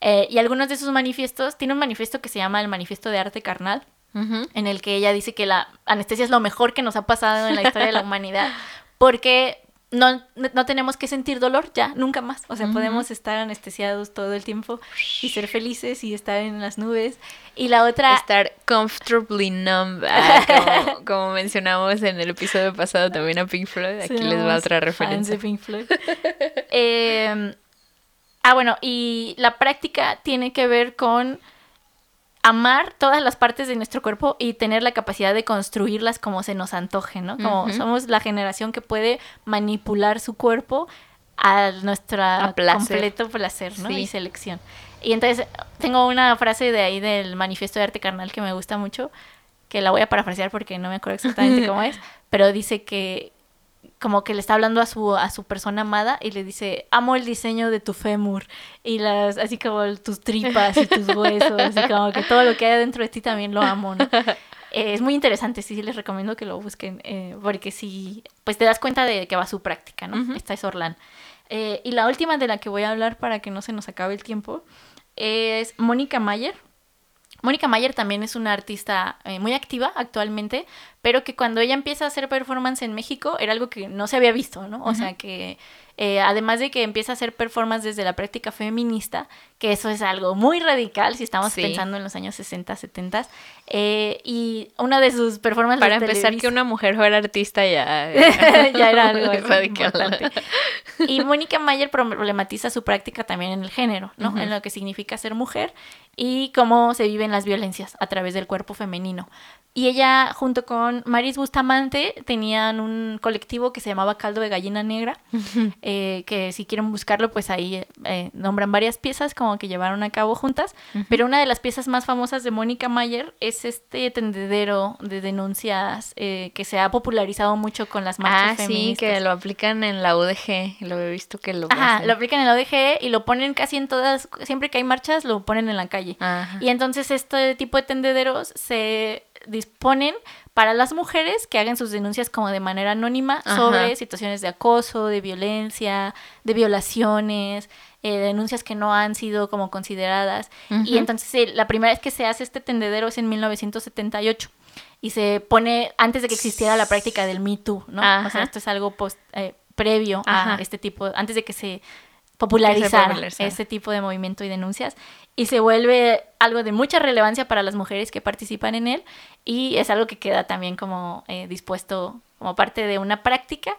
Eh, y algunos de sus manifiestos, tiene un manifiesto que se llama el Manifiesto de Arte Carnal, en el que ella dice que la anestesia es lo mejor que nos ha pasado en la historia de la humanidad, porque no, no tenemos que sentir dolor ya, nunca más. O sea, podemos estar anestesiados todo el tiempo y ser felices y estar en las nubes. Y la otra... Estar comfortably numb, ah, como, como mencionamos en el episodio pasado también a Pink Floyd. Aquí les va otra referencia. de Pink Floyd. Eh, ah, bueno, y la práctica tiene que ver con amar todas las partes de nuestro cuerpo y tener la capacidad de construirlas como se nos antoje, ¿no? Como somos la generación que puede manipular su cuerpo a placer. completo placer, ¿no? Sí. Y selección. Y entonces tengo una frase de ahí del manifiesto de arte carnal que me gusta mucho, que la voy a parafrasear porque no me acuerdo exactamente cómo es, pero dice que como que le está hablando a su a su persona amada y le dice, "Amo el diseño de tu fémur y las así como tus tripas y tus huesos, así como que todo lo que hay dentro de ti también lo amo." ¿no? Eh, es muy interesante, sí, les recomiendo que lo busquen, eh, porque sí, pues te das cuenta de que va su práctica, ¿no? Esta es Orlán. Eh, y la última de la que voy a hablar para que no se nos acabe el tiempo es Mónica Mayer. Mónica Mayer también es una artista eh, muy activa actualmente, pero que cuando ella empieza a hacer performance en México era algo que no se había visto, ¿no? O sea que Eh, además de que empieza a hacer performance desde la práctica feminista, que eso es algo muy radical si estamos Sí. pensando en los años 60, 70. eh, y una de sus performances... Para empezar, que una mujer fuera artista ya... ya era algo importante. Y Mónica Mayer problematiza su práctica también en el género, ¿no? Ujú. En lo que significa ser mujer y cómo se viven las violencias a través del cuerpo femenino. Y ella, junto con Maris Bustamante, tenían un colectivo que se llamaba Caldo de Gallina Negra, eh, que si quieren buscarlo, pues ahí eh, nombran varias piezas como que llevaron a cabo juntas. Pero una de las piezas más famosas de Mónica Mayer es este tendedero de denuncias eh, que se ha popularizado mucho con las marchas Ah, sí, feministas. que lo aplican en la UDG. Lo he visto que lo Ajá, hacen. lo aplican en la ODG y lo ponen casi en todas, siempre que hay marchas, lo ponen en la calle. Ajá. Y entonces este tipo de tendederos se disponen para las mujeres que hagan sus denuncias como de manera anónima Ajá. sobre situaciones de acoso, de violencia, de violaciones, eh, denuncias que no han sido como consideradas. Y entonces eh, la primera vez que se hace este tendedero es en 1978 y se pone antes de que existiera la práctica del Me Too, ¿no? O sea, esto es algo post, eh, previo Ajá. a este tipo, antes de que se popularizara. este tipo de movimiento y denuncias y se vuelve algo de mucha relevancia para las mujeres que participan en él y es algo que queda también como eh, dispuesto como parte de una práctica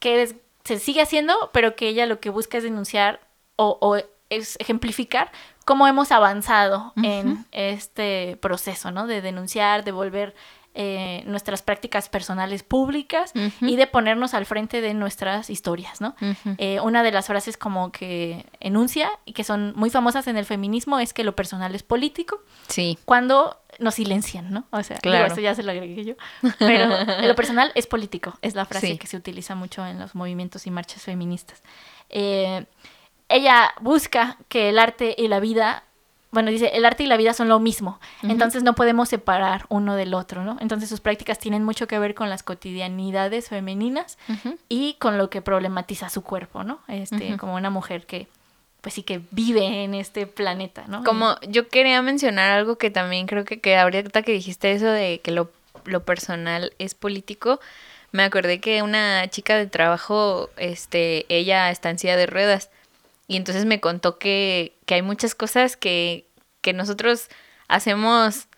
que es- se sigue haciendo pero que ella lo que busca es denunciar o, o es ejemplificar cómo hemos avanzado en este proceso, ¿no? De denunciar, de volver eh, nuestras prácticas personales públicas y de ponernos al frente de nuestras historias, ¿no? Eh, una de las frases como que enuncia y que son muy famosas en el feminismo es que lo personal es político Sí. cuando nos silencian, ¿no? O sea, digo, Claro. eso ya se lo agregué yo. Pero lo personal es político, es la frase Sí. que se utiliza mucho en los movimientos y marchas feministas. Eh, ella busca que el arte y la vida, bueno, dice, el arte y la vida son lo mismo, entonces no podemos separar uno del otro, ¿no? Entonces sus prácticas tienen mucho que ver con las cotidianidades femeninas y con lo que problematiza su cuerpo, ¿no? Este, como una mujer que, pues sí que vive en este planeta, ¿no? Como yo quería mencionar algo que también creo que, que ahorita que dijiste eso de que lo, lo personal es político, me acordé que una chica de trabajo, este, ella está en silla de ruedas y entonces me contó que, que hay muchas cosas que, que nosotros hacemos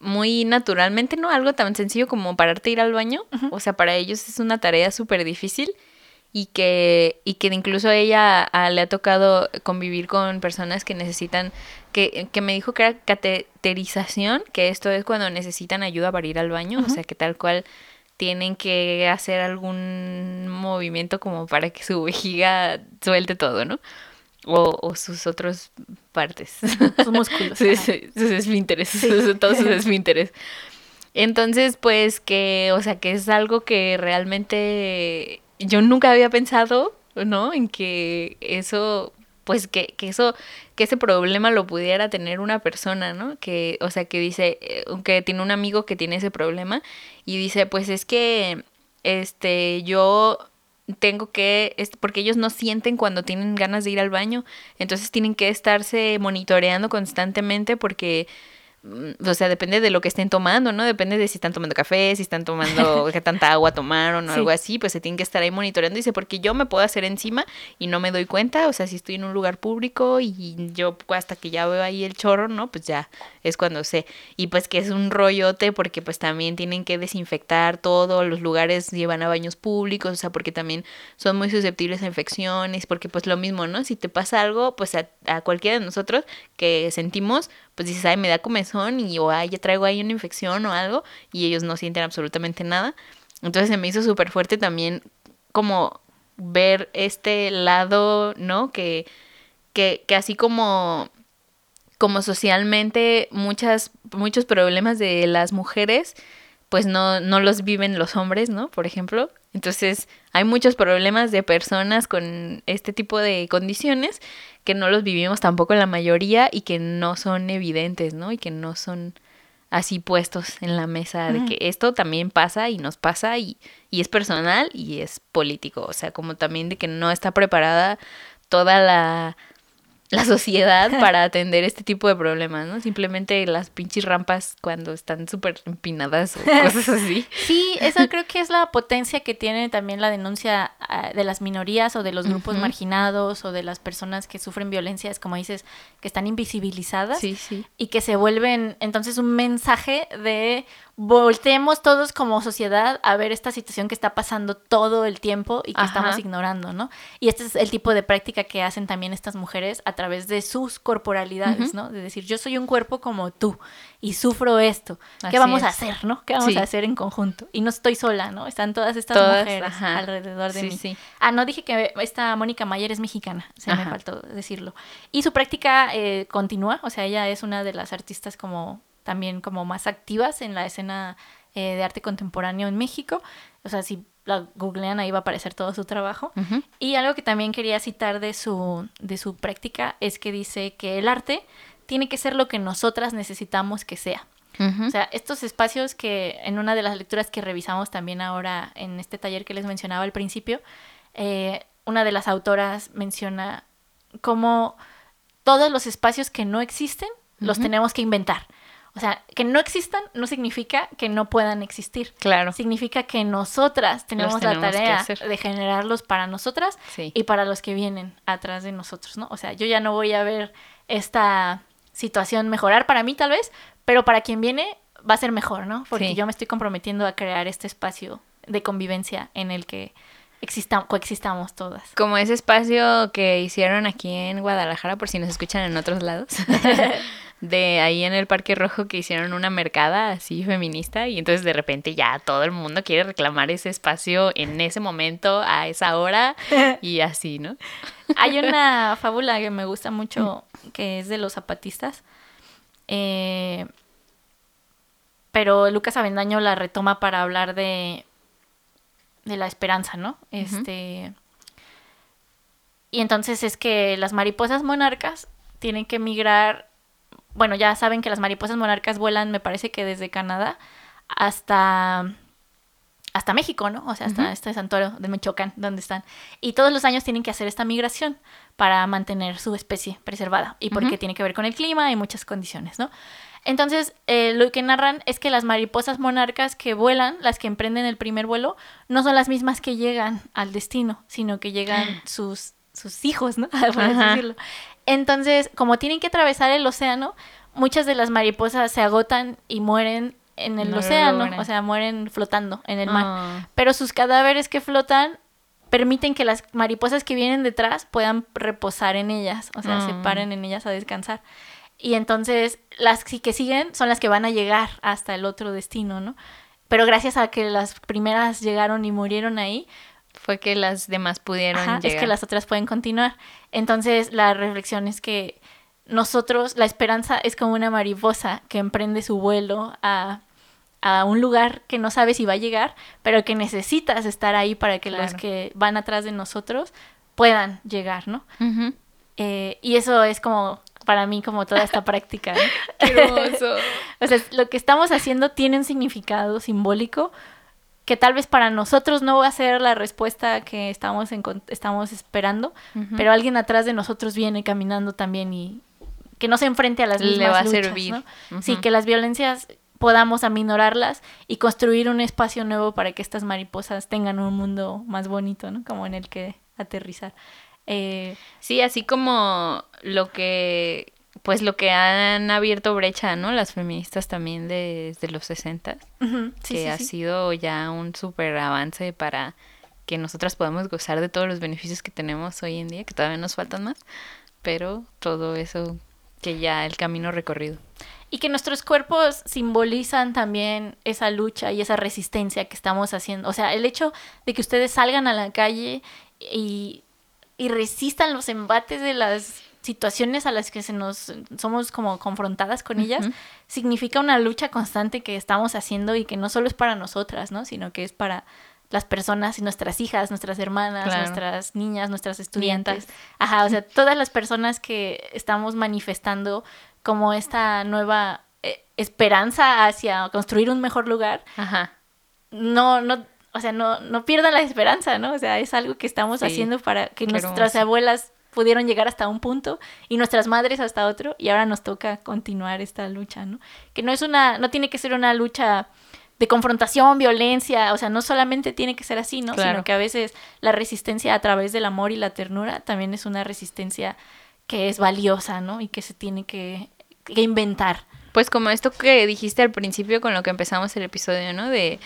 muy naturalmente, ¿no? Algo tan sencillo como pararte a ir al baño, o sea, para ellos es una tarea súper difícil y que, y que incluso ella le ha tocado convivir con personas que necesitan, que, que me dijo que era cateterización, que esto es cuando necesitan ayuda para ir al baño, o sea que tal cual tienen que hacer algún movimiento como para que su vejiga suelte todo, ¿no? O, o sus otras partes. sus músculos. Sí, sus esfínteres, sus- todos sus esfínteres. Entonces, pues que, o sea, que es algo que realmente yo nunca había pensado, ¿no? En que eso, pues que, que eso, que ese problema lo pudiera tener una persona, ¿no? Que, o sea, que dice, eh, que tiene un amigo que tiene ese problema y dice, pues es que, este, yo tengo que, porque ellos no sienten cuando tienen ganas de ir al baño, entonces tienen que estarse monitoreando constantemente porque, o sea, depende de lo que estén tomando, ¿no? Depende de si están tomando café, si están tomando, qué tanta agua tomaron o Sí. algo así, pues se tienen que estar ahí monitoreando. Dice, porque yo me puedo hacer encima y no me doy cuenta, o sea, si estoy en un lugar público y yo hasta que ya veo ahí el chorro, ¿no? Pues ya es cuando sé. Y pues que es un rollote porque pues también tienen que desinfectar todo, los lugares llevan a baños públicos, o sea, porque también son muy susceptibles a infecciones, porque pues lo mismo, ¿no? Si te pasa algo, pues a, a cualquiera de nosotros que sentimos, pues dices, ay, me da comezón y o ay, ya traigo ahí una infección o algo y ellos no sienten absolutamente nada. Entonces se me hizo súper fuerte también como ver este lado, ¿no? Que, que, que así como como socialmente muchas, muchos problemas de las mujeres, pues no, no los viven los hombres, ¿no? Por ejemplo. Entonces, hay muchos problemas de personas con este tipo de condiciones que no los vivimos tampoco la mayoría y que no son evidentes, ¿no? Y que no son así puestos en la mesa de que esto también pasa y nos pasa y, y es personal y es político. O sea, como también de que no está preparada toda la la sociedad para atender este tipo de problemas, ¿no? Simplemente las pinches rampas cuando están súper empinadas o cosas así. Sí, eso creo que es la potencia que tiene también la denuncia ah, de las minorías o de los grupos marginados o de las personas que sufren violencia, es como dices, que están invisibilizadas Sí, sí. y que se vuelven entonces un mensaje de volteemos todos como sociedad a ver esta situación que está pasando todo el tiempo y que Ajá. estamos ignorando, ¿no? Y este es el tipo de práctica que hacen también estas mujeres a través de sus corporalidades. ¿no? De decir, yo soy un cuerpo como tú y sufro esto. ¿Qué Así vamos a hacer, no? ¿Qué vamos Sí. a hacer en conjunto? Y no estoy sola, ¿no? Están todas estas Todas, mujeres ajá. alrededor de Sí, mí. sí. Ah, no dije que esta Mónica Mayer es mexicana, se me faltó decirlo. Y su práctica eh, continúa, o sea, ella es una de las artistas como también como más activas en la escena eh, de arte contemporáneo en México. O sea, si la googlean ahí va a aparecer todo su trabajo. Y algo que también quería citar de su, de su práctica es que dice que el arte tiene que ser lo que nosotras necesitamos que sea. O sea, estos espacios que en una de las lecturas que revisamos también ahora en este taller que les mencionaba al principio, eh, una de las autoras menciona cómo todos los espacios que no existen los tenemos que inventar. O sea, que no existan no significa que no puedan existir. Claro. Significa que nosotras tenemos, tenemos la tarea de generarlos para nosotras Sí. y para los que vienen atrás de nosotros, ¿no? O sea, yo ya no voy a ver esta situación mejorar para mí tal vez, pero para quien viene va a ser mejor, ¿no? Porque Sí. yo me estoy comprometiendo a crear este espacio de convivencia en el que exista- coexistamos todas. Como ese espacio que hicieron aquí en Guadalajara, por si nos escuchan en otros lados. de ahí en el Parque Rojo que hicieron una mercada así feminista y entonces de repente ya todo el mundo quiere reclamar ese espacio en ese momento, a esa hora y así, ¿no? Hay una fábula que me gusta mucho que es de los zapatistas. eh, pero Lucas Avendaño la retoma para hablar de, de la esperanza, ¿no? Este. Y entonces es que las mariposas monarcas tienen que migrar. Bueno, ya saben que las mariposas monarcas vuelan, me parece que desde Canadá hasta hasta México, ¿no? O sea, hasta Ujú. este santuario de Michoacán, donde están. Y todos los años tienen que hacer esta migración para mantener su especie preservada. Y porque tiene que ver con el clima y muchas condiciones, ¿no? Entonces, eh, lo que narran es que las mariposas monarcas que vuelan, las que emprenden el primer vuelo, no son las mismas que llegan al destino, sino que llegan sus, sus hijos, ¿no? Por así decirlo. Entonces, como tienen que atravesar el océano, muchas de las mariposas se agotan y mueren en el No océano, o sea, mueren flotando en el mar. Ah, Pero sus cadáveres que flotan permiten que las mariposas que vienen detrás puedan reposar en ellas, o sea, se Ah. paren en ellas a descansar. Y entonces las que siguen son las que van a llegar hasta el otro destino, ¿no? Pero gracias a que las primeras llegaron y murieron ahí, fue que las demás pudieron Ajá, llegar. es que las otras pueden continuar. Entonces, la reflexión es que nosotros, la esperanza es como una mariposa que emprende su vuelo a, a un lugar que no sabe si va a llegar, pero que necesitas estar ahí para que los que van atrás de nosotros puedan llegar, ¿no? Eh, y eso es como, para mí, como toda esta práctica. ¿no? Qué hermoso. O sea, lo que estamos haciendo tiene un significado simbólico que tal vez para nosotros no va a ser la respuesta que estamos, encon- estamos esperando, pero alguien atrás de nosotros viene caminando también y que no se enfrente a las Le mismas va a luchas, servir. ¿no? Sí, que las violencias podamos aminorarlas y construir un espacio nuevo para que estas mariposas tengan un mundo más bonito, ¿no? Como en el que aterrizar. Eh, Sí, así como lo que, pues lo que han abierto brecha, ¿no? Las feministas también desde los 60, ujú, sí, que sí, ha sí. sido ya un súper avance para que nosotras podamos gozar de todos los beneficios que tenemos hoy en día, que todavía nos faltan más, pero todo eso que ya el camino recorrido. Y que nuestros cuerpos simbolizan también esa lucha y esa resistencia que estamos haciendo. O sea, el hecho de que ustedes salgan a la calle y, y resistan los embates de las situaciones a las que se nos somos como confrontadas con ellas, significa una lucha constante que estamos haciendo y que no solo es para nosotras, ¿no? Sino que es para las personas y nuestras hijas, nuestras hermanas, Claro. nuestras niñas, nuestras estudiantes. Ajá, o sea, todas las personas que estamos manifestando como esta nueva eh, esperanza hacia construir un mejor lugar, Ajá. no, no, o sea, no, no pierdan la esperanza, ¿no? O sea, es algo que estamos Sí, haciendo para que qué nuestras hermoso. abuelas pudieron llegar hasta un punto y nuestras madres hasta otro y ahora nos toca continuar esta lucha, ¿no? Que no es una, no tiene que ser una lucha de confrontación, violencia, o sea, no solamente tiene que ser así, ¿no? Claro. Sino que a veces la resistencia a través del amor y la ternura también es una resistencia que es valiosa, ¿no? Y que se tiene que, que inventar. Pues como esto que dijiste al principio con lo que empezamos el episodio, ¿no? De,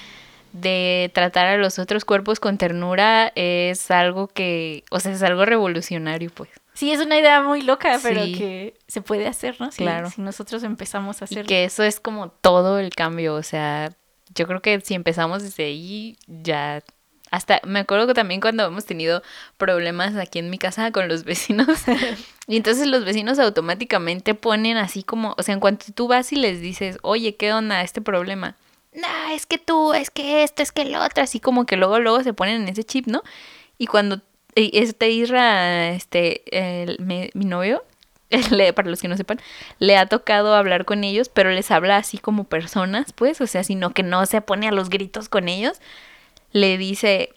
de tratar a los otros cuerpos con ternura es algo que, o sea, es algo revolucionario, pues. Sí, es una idea muy loca, pero Sí. que se puede hacer, ¿no? Si, Claro. Si nosotros empezamos a Y hacerlo. que eso es como todo el cambio, o sea, yo creo que si empezamos desde ahí, ya... Hasta me acuerdo que también cuando hemos tenido problemas aquí en mi casa con los vecinos, y entonces los vecinos automáticamente ponen así como, o sea, en cuanto tú vas y les dices, oye, ¿qué onda este problema? No, es que tú, es que esto, es que el otro, así como que luego, luego se ponen en ese chip, ¿no? Y cuando este Isra, este, el- mi novio, para los que no sepan, le ha tocado hablar con ellos, pero les habla así como personas, pues, o sea, sino que no se pone a los gritos con ellos. Le dice,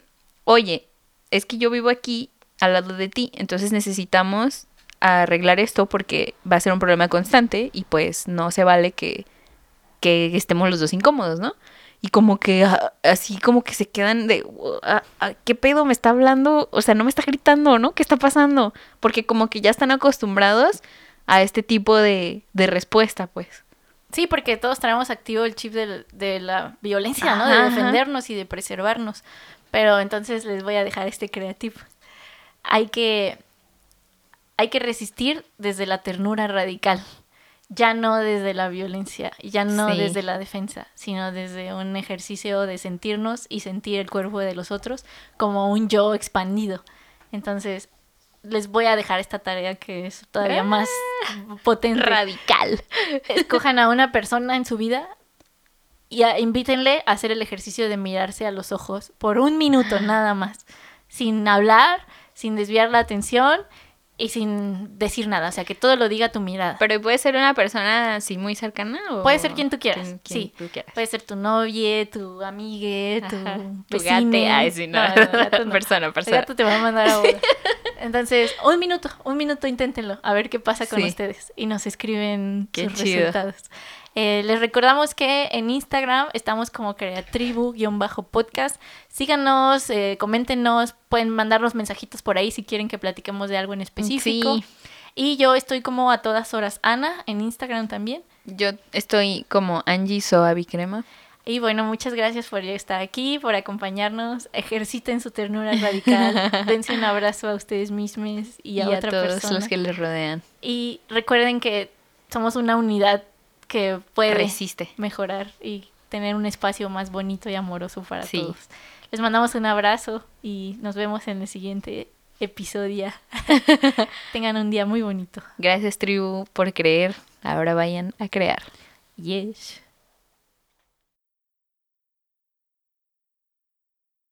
oye, es que yo vivo aquí al lado de ti, entonces necesitamos arreglar esto porque va a ser un problema constante y pues no se vale que, que estemos los dos incómodos, ¿no? Y como que ah, así como que se quedan de, ah, ah, ¿qué pedo me está hablando? O sea, no me está gritando, ¿no? ¿Qué está pasando? Porque como que ya están acostumbrados a este tipo de, de respuesta, pues. Sí, porque todos traemos activo el chip de, la violencia, ¿no? De ajá. defendernos y de preservarnos. Pero entonces les voy a dejar este creativo. Hay que, hay que resistir desde la ternura radical. Ya no desde la violencia, ya no Sí. desde la defensa, sino desde un ejercicio de sentirnos y sentir el cuerpo de los otros como un yo expandido. Entonces, les voy a dejar esta tarea que es todavía más potente Radical. escojan a una persona en su vida y a- invítenle a hacer el ejercicio de mirarse a los ojos por un minuto nada más, sin hablar, sin desviar la atención y sin decir nada, o sea, que todo lo diga tu mirada. Pero puede ser una persona así muy cercana o... Puede ser quien tú quieras, quien- quien sí. tú quieras. Puede ser tu novia, tu amigue, tu Ajá. Tu vecine. gate, ay, sí, no. gato no. Persona, El persona. gato te va a mandar a boda. Entonces, un minuto, un minuto inténtenlo, a ver qué pasa con Sí. ustedes y nos escriben Qué sus chido. resultados. Eh, les recordamos que en Instagram estamos como creatribu-podcast. Síganos, eh, coméntenos, pueden mandarnos mensajitos por ahí si quieren que platiquemos de algo en específico. Sí. Y yo estoy como a todas horas Ana en Instagram también. Yo estoy como Angie Soavi Crema. Y bueno, muchas gracias por estar aquí, por acompañarnos. Ejerciten su ternura radical. Dense un abrazo a ustedes mismos y a, otra todos persona. los que les rodean. Y recuerden que somos una unidad que puede Resiste. mejorar y tener un espacio más bonito y amoroso para Sí. todos. Les mandamos un abrazo y nos vemos en el siguiente episodio. Tengan un día muy bonito. Gracias, tribu, por creer. Ahora vayan a crear. Yes.